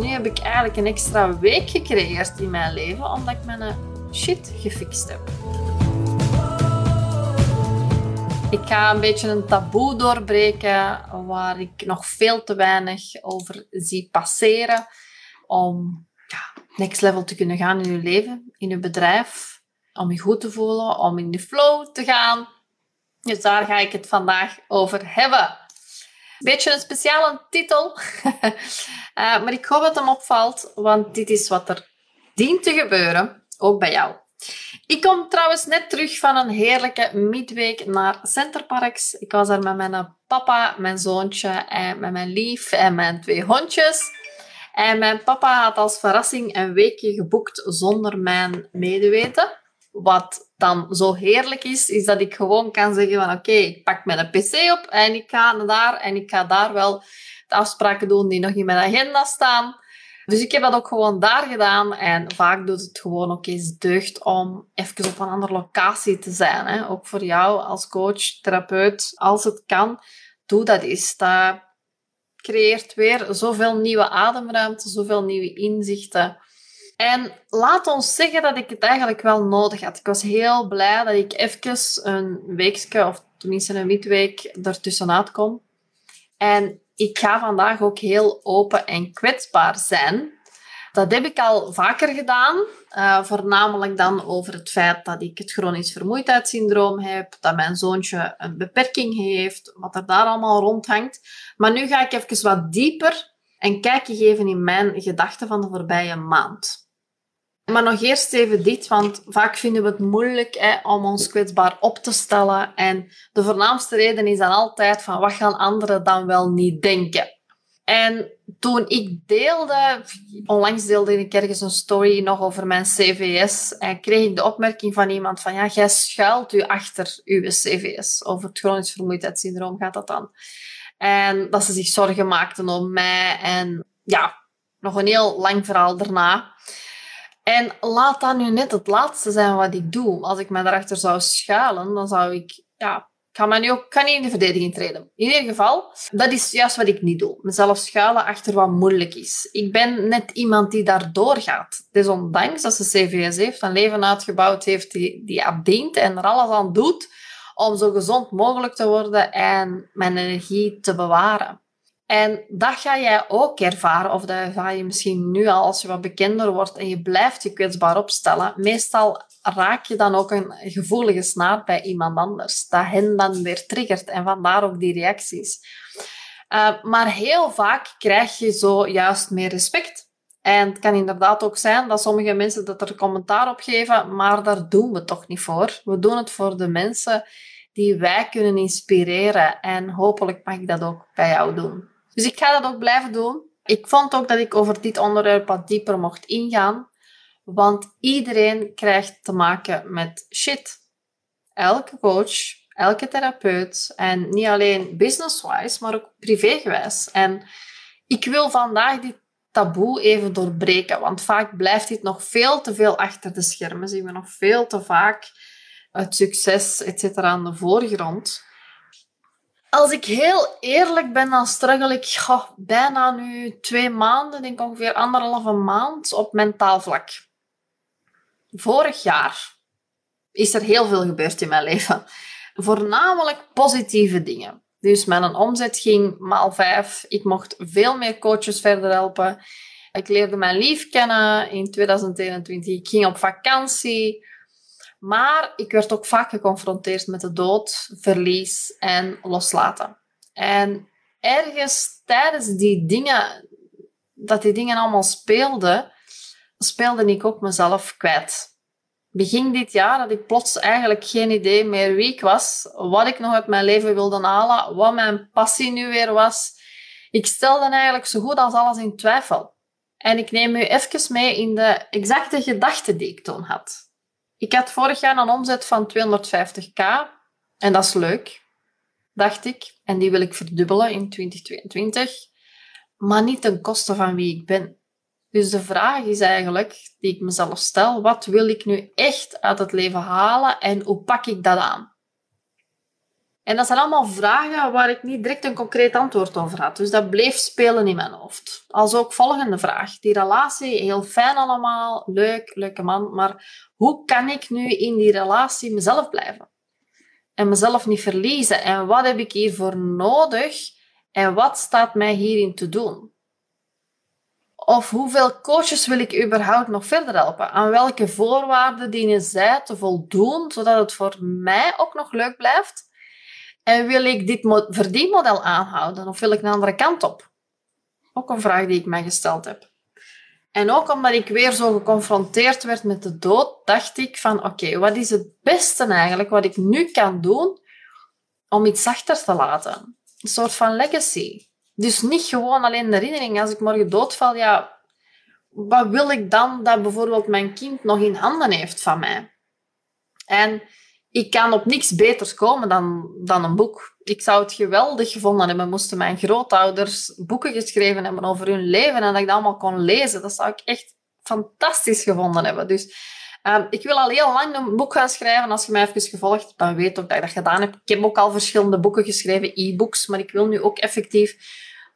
nu heb ik eigenlijk een extra week gecreëerd in mijn leven, omdat ik mijn shit gefixt heb. Ik ga een beetje een taboe doorbreken waar ik nog veel te weinig over zie passeren om ja, next level te kunnen gaan in je leven, in je bedrijf, om je goed te voelen, om in de flow te gaan. Dus daar ga ik het vandaag over hebben. Beetje een speciale titel, uh, maar ik hoop dat hem opvalt, want dit is wat er dient te gebeuren, ook bij jou. Ik kom trouwens net terug van een heerlijke midweek naar Centerparks. Ik was daar met mijn papa, mijn zoontje en met mijn lief en mijn twee hondjes. En mijn papa had als verrassing een weekje geboekt zonder mijn medeweten. Wat dan zo heerlijk is, is dat ik gewoon kan zeggen van oké, ik pak mijn pc op en ik ga naar daar en ik ga daar wel de afspraken doen die nog in mijn agenda staan. Dus ik heb dat ook gewoon daar gedaan. En vaak doet het gewoon ook eens deugd om even op een andere locatie te zijn. Hè. Ook voor jou als coach, therapeut, als het kan, doe dat eens. Dat creëert weer zoveel nieuwe ademruimte, zoveel nieuwe inzichten. En laat ons zeggen dat ik het eigenlijk wel nodig had. Ik was heel blij dat ik even een weekje, of tenminste een midweek, ertussenuit kon. En ik ga vandaag ook heel open en kwetsbaar zijn. Dat heb ik al vaker gedaan, uh, voornamelijk dan over het feit dat ik het chronisch vermoeidheidssyndroom heb, dat mijn zoontje een beperking heeft, wat er daar allemaal rondhangt. Maar nu ga ik even wat dieper en kijkje geven in mijn gedachten van de voorbije maand. Maar nog eerst even dit, want vaak vinden we het moeilijk hè, om ons kwetsbaar op te stellen. En de voornaamste reden is dan altijd van wat gaan anderen dan wel niet denken. En toen ik deelde, onlangs deelde ik ergens een story nog over mijn CVS en kreeg ik de opmerking van iemand van ja, jij schuilt u achter uw CVS. Over het chronisch vermoeidheidssyndroom gaat dat dan. En dat ze zich zorgen maakten om mij en ja, nog een heel lang verhaal daarna. En laat dat nu net het laatste zijn wat ik doe. Als ik me daarachter zou schuilen, dan zou ik, ja, ik ga, nu ook, kan niet in de verdediging treden. In ieder geval, dat is juist wat ik niet doe. Mezelf schuilen achter wat moeilijk is. Ik ben net iemand die daar doorgaat. Desondanks dat ze CVS heeft, een leven uitgebouwd heeft die, die dient en er alles aan doet om zo gezond mogelijk te worden en mijn energie te bewaren. En dat ga jij ook ervaren, of dat ga je misschien nu al als je wat bekender wordt en je blijft je kwetsbaar opstellen. Meestal raak je dan ook een gevoelige snaar bij iemand anders, dat hen dan weer triggert en vandaar ook die reacties. Uh, maar heel vaak krijg je zo juist meer respect. En het kan inderdaad ook zijn dat sommige mensen dat er commentaar op geven, maar daar doen we toch niet voor. We doen het voor de mensen die wij kunnen inspireren en hopelijk mag ik dat ook bij jou doen. Dus ik ga dat ook blijven doen. Ik vond ook dat ik over dit onderwerp wat dieper mocht ingaan. Want iedereen krijgt te maken met shit. Elke coach, elke therapeut. En niet alleen business-wise, maar ook privégewijs. En ik wil vandaag dit taboe even doorbreken. Want vaak blijft dit nog veel te veel achter de schermen. Zien we nog veel te vaak het succes, etc. aan de voorgrond. Als ik heel eerlijk ben, dan struggle ik bijna nu twee maanden, denk ongeveer anderhalve maand, op mentaal vlak. Vorig jaar is er heel veel gebeurd in mijn leven. Voornamelijk positieve dingen. Dus mijn omzet ging maal vijf. Ik mocht veel meer coaches verder helpen. Ik leerde mijn lief kennen in 2021. Ik ging op vakantie. Maar ik werd ook vaak geconfronteerd met de dood, verlies en loslaten. En ergens tijdens die dingen, dat die dingen allemaal speelden, speelde ik ook mezelf kwijt. Begin dit jaar had ik plots eigenlijk geen idee meer wie ik was, wat ik nog uit mijn leven wilde halen, wat mijn passie nu weer was. Ik stelde eigenlijk zo goed als alles in twijfel. En ik neem u even mee in de exacte gedachten die ik toen had. Ik had vorig jaar een omzet van 250k en dat is leuk, dacht ik. En die wil ik verdubbelen in 2022, maar niet ten koste van wie ik ben. Dus de vraag is eigenlijk, die ik mezelf stel, wat wil ik nu echt uit het leven halen en hoe pak ik dat aan? En dat zijn allemaal vragen waar ik niet direct een concreet antwoord over had. Dus dat bleef spelen in mijn hoofd. Als ook volgende vraag. Die relatie, heel fijn allemaal, leuk, leuke man. Maar hoe kan ik nu in die relatie mezelf blijven? En mezelf niet verliezen? En wat heb ik hiervoor nodig? En wat staat mij hierin te doen? Of hoeveel coaches wil ik überhaupt nog verder helpen? Aan welke voorwaarden dienen zij te voldoen, zodat het voor mij ook nog leuk blijft? En wil ik dit verdienmodel aanhouden of wil ik een andere kant op? Ook een vraag die ik mij gesteld heb. En ook omdat ik weer zo geconfronteerd werd met de dood, dacht ik van oké, wat is het beste eigenlijk wat ik nu kan doen om iets achter te laten? Een soort van legacy. Dus niet gewoon alleen de herinnering. Als ik morgen doodval, ja, wat wil ik dan dat bijvoorbeeld mijn kind nog in handen heeft van mij? En ik kan op niks beters komen dan, dan een boek. Ik zou het geweldig gevonden hebben, moesten mijn grootouders boeken geschreven hebben over hun leven en dat ik dat allemaal kon lezen. Dat zou ik echt fantastisch gevonden hebben. Dus uh, ik wil al heel lang een boek gaan schrijven. Als je mij even gevolgd hebt, dan weet ook dat ik dat gedaan heb. Ik heb ook al verschillende boeken geschreven, e-books, maar ik wil nu ook effectief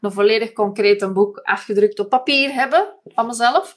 een volledig concreet een boek afgedrukt op papier hebben van mezelf.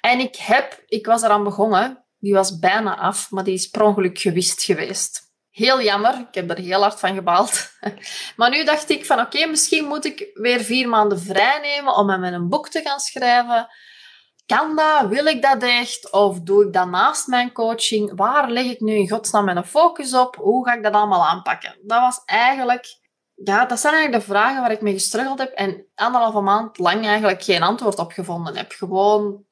En ik heb, ik was eraan begonnen, die was bijna af, maar die is per ongeluk gewist geweest. Heel jammer, ik heb er heel hard van gebaald. Maar nu dacht ik van oké, misschien moet ik weer vier maanden vrij nemen om met een boek te gaan schrijven. Kan dat? Wil ik dat echt? Of doe ik dat naast mijn coaching? Waar leg ik nu in godsnaam mijn focus op? Hoe ga ik dat allemaal aanpakken? Dat was eigenlijk... Ja, dat zijn eigenlijk de vragen waar ik mee gestruggeld heb en anderhalve maand lang eigenlijk geen antwoord op gevonden heb. Gewoon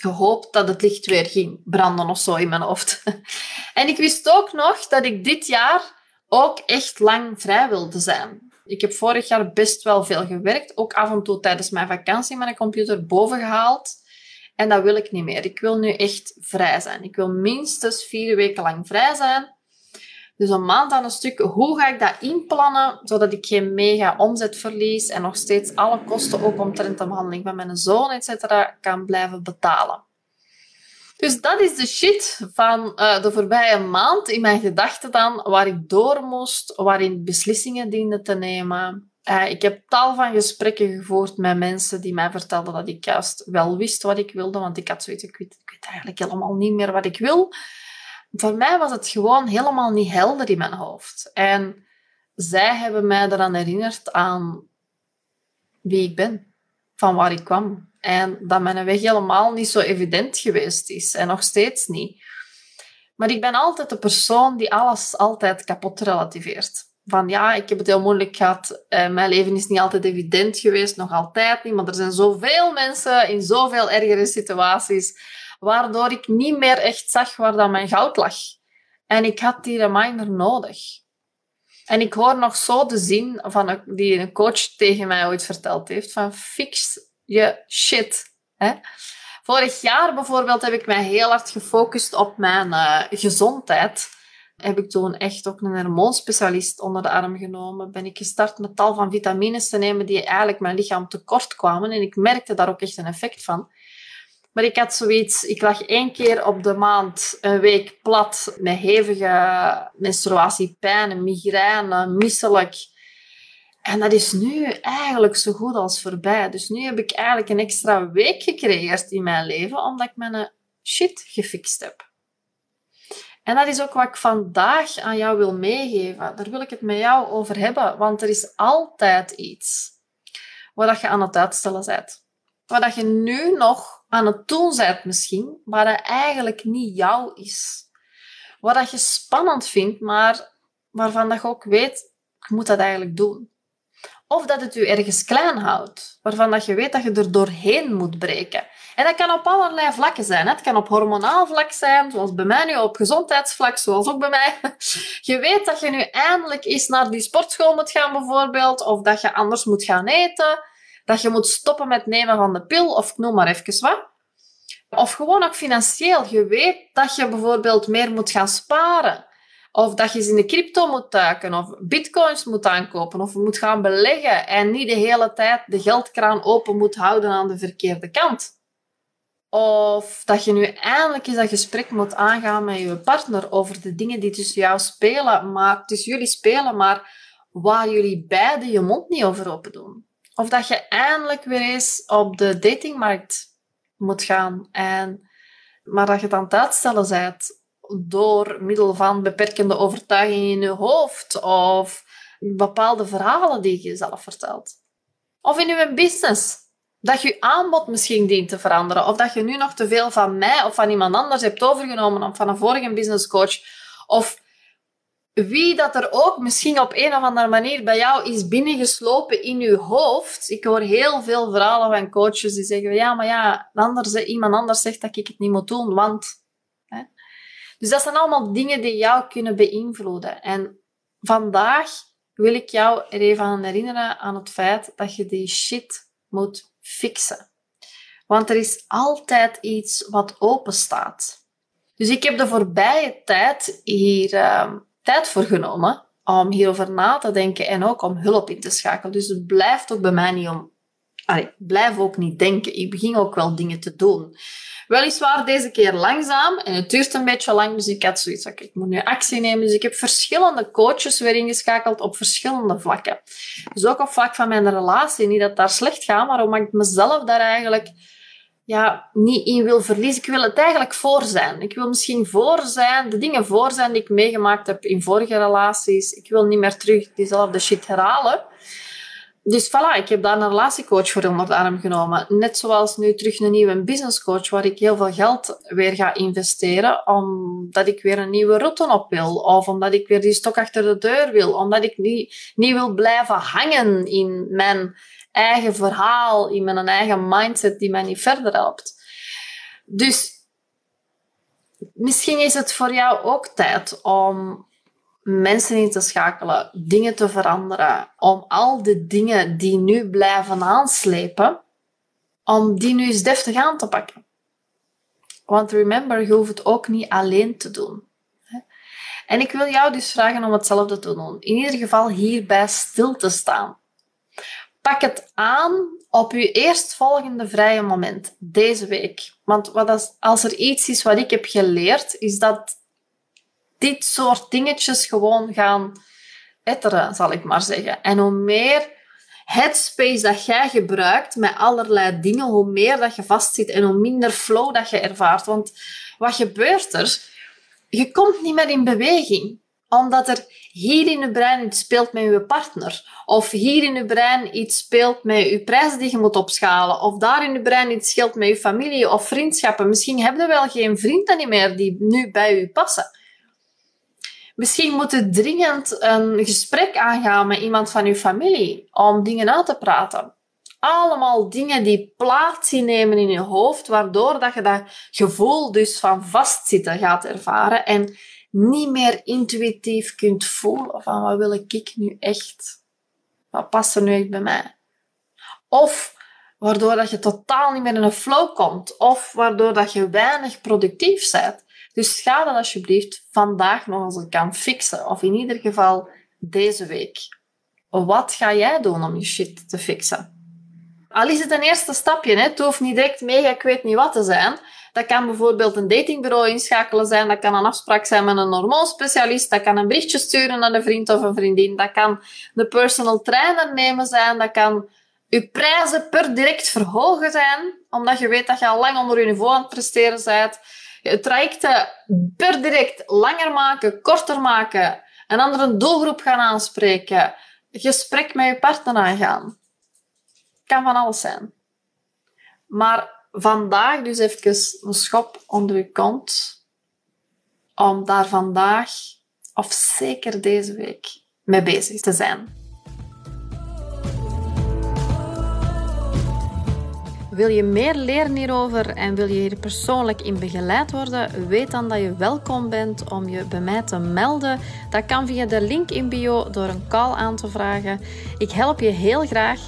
gehoopt dat het licht weer ging branden of zo in mijn hoofd. En ik wist ook nog dat ik dit jaar ook echt lang vrij wilde zijn. Ik heb vorig jaar best wel veel gewerkt, ook af en toe tijdens mijn vakantie mijn computer boven gehaald. En dat wil ik niet meer. Ik wil nu echt vrij zijn. Ik wil minstens vier weken lang vrij zijn. Dus een maand aan een stuk, hoe ga ik dat inplannen, zodat ik geen mega omzet verlies en nog steeds alle kosten, ook omtrent de behandeling van mijn zoon, etc., kan blijven betalen. Dus dat is de shit van uh, de voorbije maand in mijn gedachten dan, waar ik door moest, waarin beslissingen diende te nemen. Uh, ik heb tal van gesprekken gevoerd met mensen die mij vertelden dat ik juist wel wist wat ik wilde, want ik had zoiets, ik weet eigenlijk helemaal niet meer wat ik wil voor mij was het gewoon helemaal niet helder in mijn hoofd. En zij hebben mij eraan herinnerd aan wie ik ben, van waar ik kwam. En dat mijn weg helemaal niet zo evident geweest is en nog steeds niet. Maar ik ben altijd de persoon die alles altijd kapot relativeert. Van ja, ik heb het heel moeilijk gehad. Eh, mijn leven is niet altijd evident geweest, nog altijd niet. Maar er zijn zoveel mensen in zoveel ergere situaties waardoor ik niet meer echt zag waar dat mijn goud lag. En ik had die reminder nodig. En ik hoor nog zo de zin van die een coach tegen mij ooit verteld heeft, van fix je shit. Hè? Vorig jaar bijvoorbeeld heb ik mij heel hard gefocust op mijn uh, gezondheid. Heb ik toen echt ook een hormoonspecialist onder de arm genomen. Ben ik gestart met tal van vitamines te nemen die eigenlijk mijn lichaam tekort kwamen. En ik merkte daar ook echt een effect van. Maar ik had zoiets, ik lag één keer op de maand een week plat met hevige menstruatiepijn, migraine, misselijk. En dat is nu eigenlijk zo goed als voorbij. Dus nu heb ik eigenlijk een extra week gecreëerd in mijn leven, omdat ik mijn shit gefixt heb. En dat is ook wat ik vandaag aan jou wil meegeven. Daar wil ik het met jou over hebben, want er is altijd iets wat je aan het uitstellen bent. Wat je nu nog aan het doen bent misschien, maar dat eigenlijk niet jou is. Wat dat je spannend vindt, maar waarvan dat je ook weet, ik moet dat eigenlijk doen. Of dat het je ergens klein houdt, waarvan dat je weet dat je er doorheen moet breken. En dat kan op allerlei vlakken zijn. Het kan op hormonaal vlak zijn, zoals bij mij nu, op gezondheidsvlak, zoals ook bij mij. Je weet dat je nu eindelijk eens naar die sportschool moet gaan, bijvoorbeeld, of dat je anders moet gaan eten dat je moet stoppen met nemen van de pil, of noem maar even wat. Of gewoon ook financieel. Je weet dat je bijvoorbeeld meer moet gaan sparen. Of dat je eens in de crypto moet duiken, of bitcoins moet aankopen, of moet gaan beleggen en niet de hele tijd de geldkraan open moet houden aan de verkeerde kant. Of dat je nu eindelijk eens dat gesprek moet aangaan met je partner over de dingen die tussen jou spelen, maar tussen jullie spelen, maar waar jullie beiden je mond niet over open doen. Of dat je eindelijk weer eens op de datingmarkt moet gaan. En, maar dat je het aan het uitstellen bent door middel van beperkende overtuigingen in je hoofd of bepaalde verhalen die je jezelf vertelt. Of in je business. Dat je aanbod misschien dient te veranderen. Of dat je nu nog te veel van mij of van iemand anders hebt overgenomen of van een vorige business coach. Of wie dat er ook misschien op een of andere manier bij jou is binnengeslopen in je hoofd. Ik hoor heel veel verhalen van coaches die zeggen, ja, maar ja, anders, iemand anders zegt dat ik het niet moet doen, want... Hè. Dus dat zijn allemaal dingen die jou kunnen beïnvloeden. En vandaag wil ik jou er even aan herinneren aan het feit dat je die shit moet fixen. Want er is altijd iets wat open staat. Dus ik heb de voorbije tijd hier... Uh, tijd voor genomen om hierover na te denken en ook om hulp in te schakelen. Dus het blijft ook bij mij niet om... Allee, blijf ook niet denken. Ik begin ook wel dingen te doen. Weliswaar deze keer langzaam en het duurt een beetje lang, dus ik had zoiets ik moet nu actie nemen. Dus ik heb verschillende coaches weer ingeschakeld op verschillende vlakken. Dus ook op vlak van mijn relatie. Niet dat daar slecht gaat, maar omdat ik mezelf daar eigenlijk ja, niet in wil verliezen. Ik wil het eigenlijk voor zijn. Ik wil misschien voor zijn, de dingen voor zijn die ik meegemaakt heb in vorige relaties. Ik wil niet meer terug diezelfde shit herhalen. Dus voilà, ik heb daar een relatiecoach voor onder de arm genomen. Net zoals nu terug een nieuwe businesscoach waar ik heel veel geld weer ga investeren. Omdat ik weer een nieuwe route op wil. Of omdat ik weer die stok achter de deur wil. Omdat ik niet, niet wil blijven hangen in mijn eigen verhaal, in mijn eigen mindset die mij niet verder helpt. Dus misschien is het voor jou ook tijd om mensen in te schakelen, dingen te veranderen, om al de dingen die nu blijven aanslepen, om die nu eens deftig aan te pakken. Want remember, je hoeft het ook niet alleen te doen. En ik wil jou dus vragen om hetzelfde te doen. In ieder geval hierbij stil te staan. Pak het aan op je eerstvolgende vrije moment, deze week. Want wat als, als er iets is wat ik heb geleerd, is dat dit soort dingetjes gewoon gaan etteren, zal ik maar zeggen. En hoe meer headspace dat jij gebruikt met allerlei dingen, hoe meer dat je vastzit en hoe minder flow dat je ervaart. Want wat gebeurt er? Je komt niet meer in beweging omdat er hier in je brein iets speelt met je partner. Of hier in je brein iets speelt met je prijzen die je moet opschalen. Of daar in je brein iets speelt met je familie of vriendschappen. Misschien heb je wel geen vrienden meer die nu bij je passen. Misschien moet je dringend een gesprek aangaan met iemand van je familie om dingen uit te praten. Allemaal dingen die plaats innemen in je hoofd, waardoor dat je dat gevoel dus van vastzitten gaat ervaren. En niet meer intuïtief kunt voelen van wat wil ik nu echt? Wat past er nu echt bij mij? Of waardoor dat je totaal niet meer in een flow komt. Of waardoor dat je weinig productief bent. Dus ga dat alsjeblieft vandaag nog eens kan fixen. Of in ieder geval deze week. Wat ga jij doen om je shit te fixen? Al is het een eerste stapje, hè? het hoeft niet direct mega ik weet niet wat te zijn. Dat kan bijvoorbeeld een datingbureau inschakelen zijn. Dat kan een afspraak zijn met een hormoonspecialist. Dat kan een berichtje sturen naar een vriend of een vriendin. Dat kan de personal trainer nemen zijn. Dat kan je prijzen per direct verhogen zijn. Omdat je weet dat je al lang onder je niveau aan het presteren bent. Je trajecten per direct langer maken, korter maken. Een andere doelgroep gaan aanspreken. Gesprek met je partner aangaan. Kan van alles zijn. Maar vandaag dus even een schop onder je kont. Om daar vandaag, of zeker deze week, mee bezig te zijn. Wil je meer leren hierover en wil je hier persoonlijk in begeleid worden? Weet dan dat je welkom bent om je bij mij te melden. Dat kan via de link in bio door een call aan te vragen. Ik help je heel graag.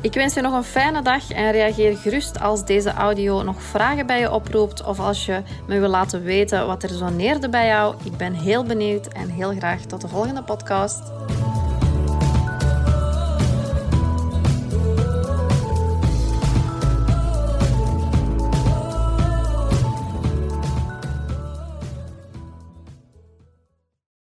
Ik wens je nog een fijne dag en reageer gerust als deze audio nog vragen bij je oproept of als je me wil laten weten wat er resoneerde bij jou. Ik ben heel benieuwd en heel graag tot de volgende podcast.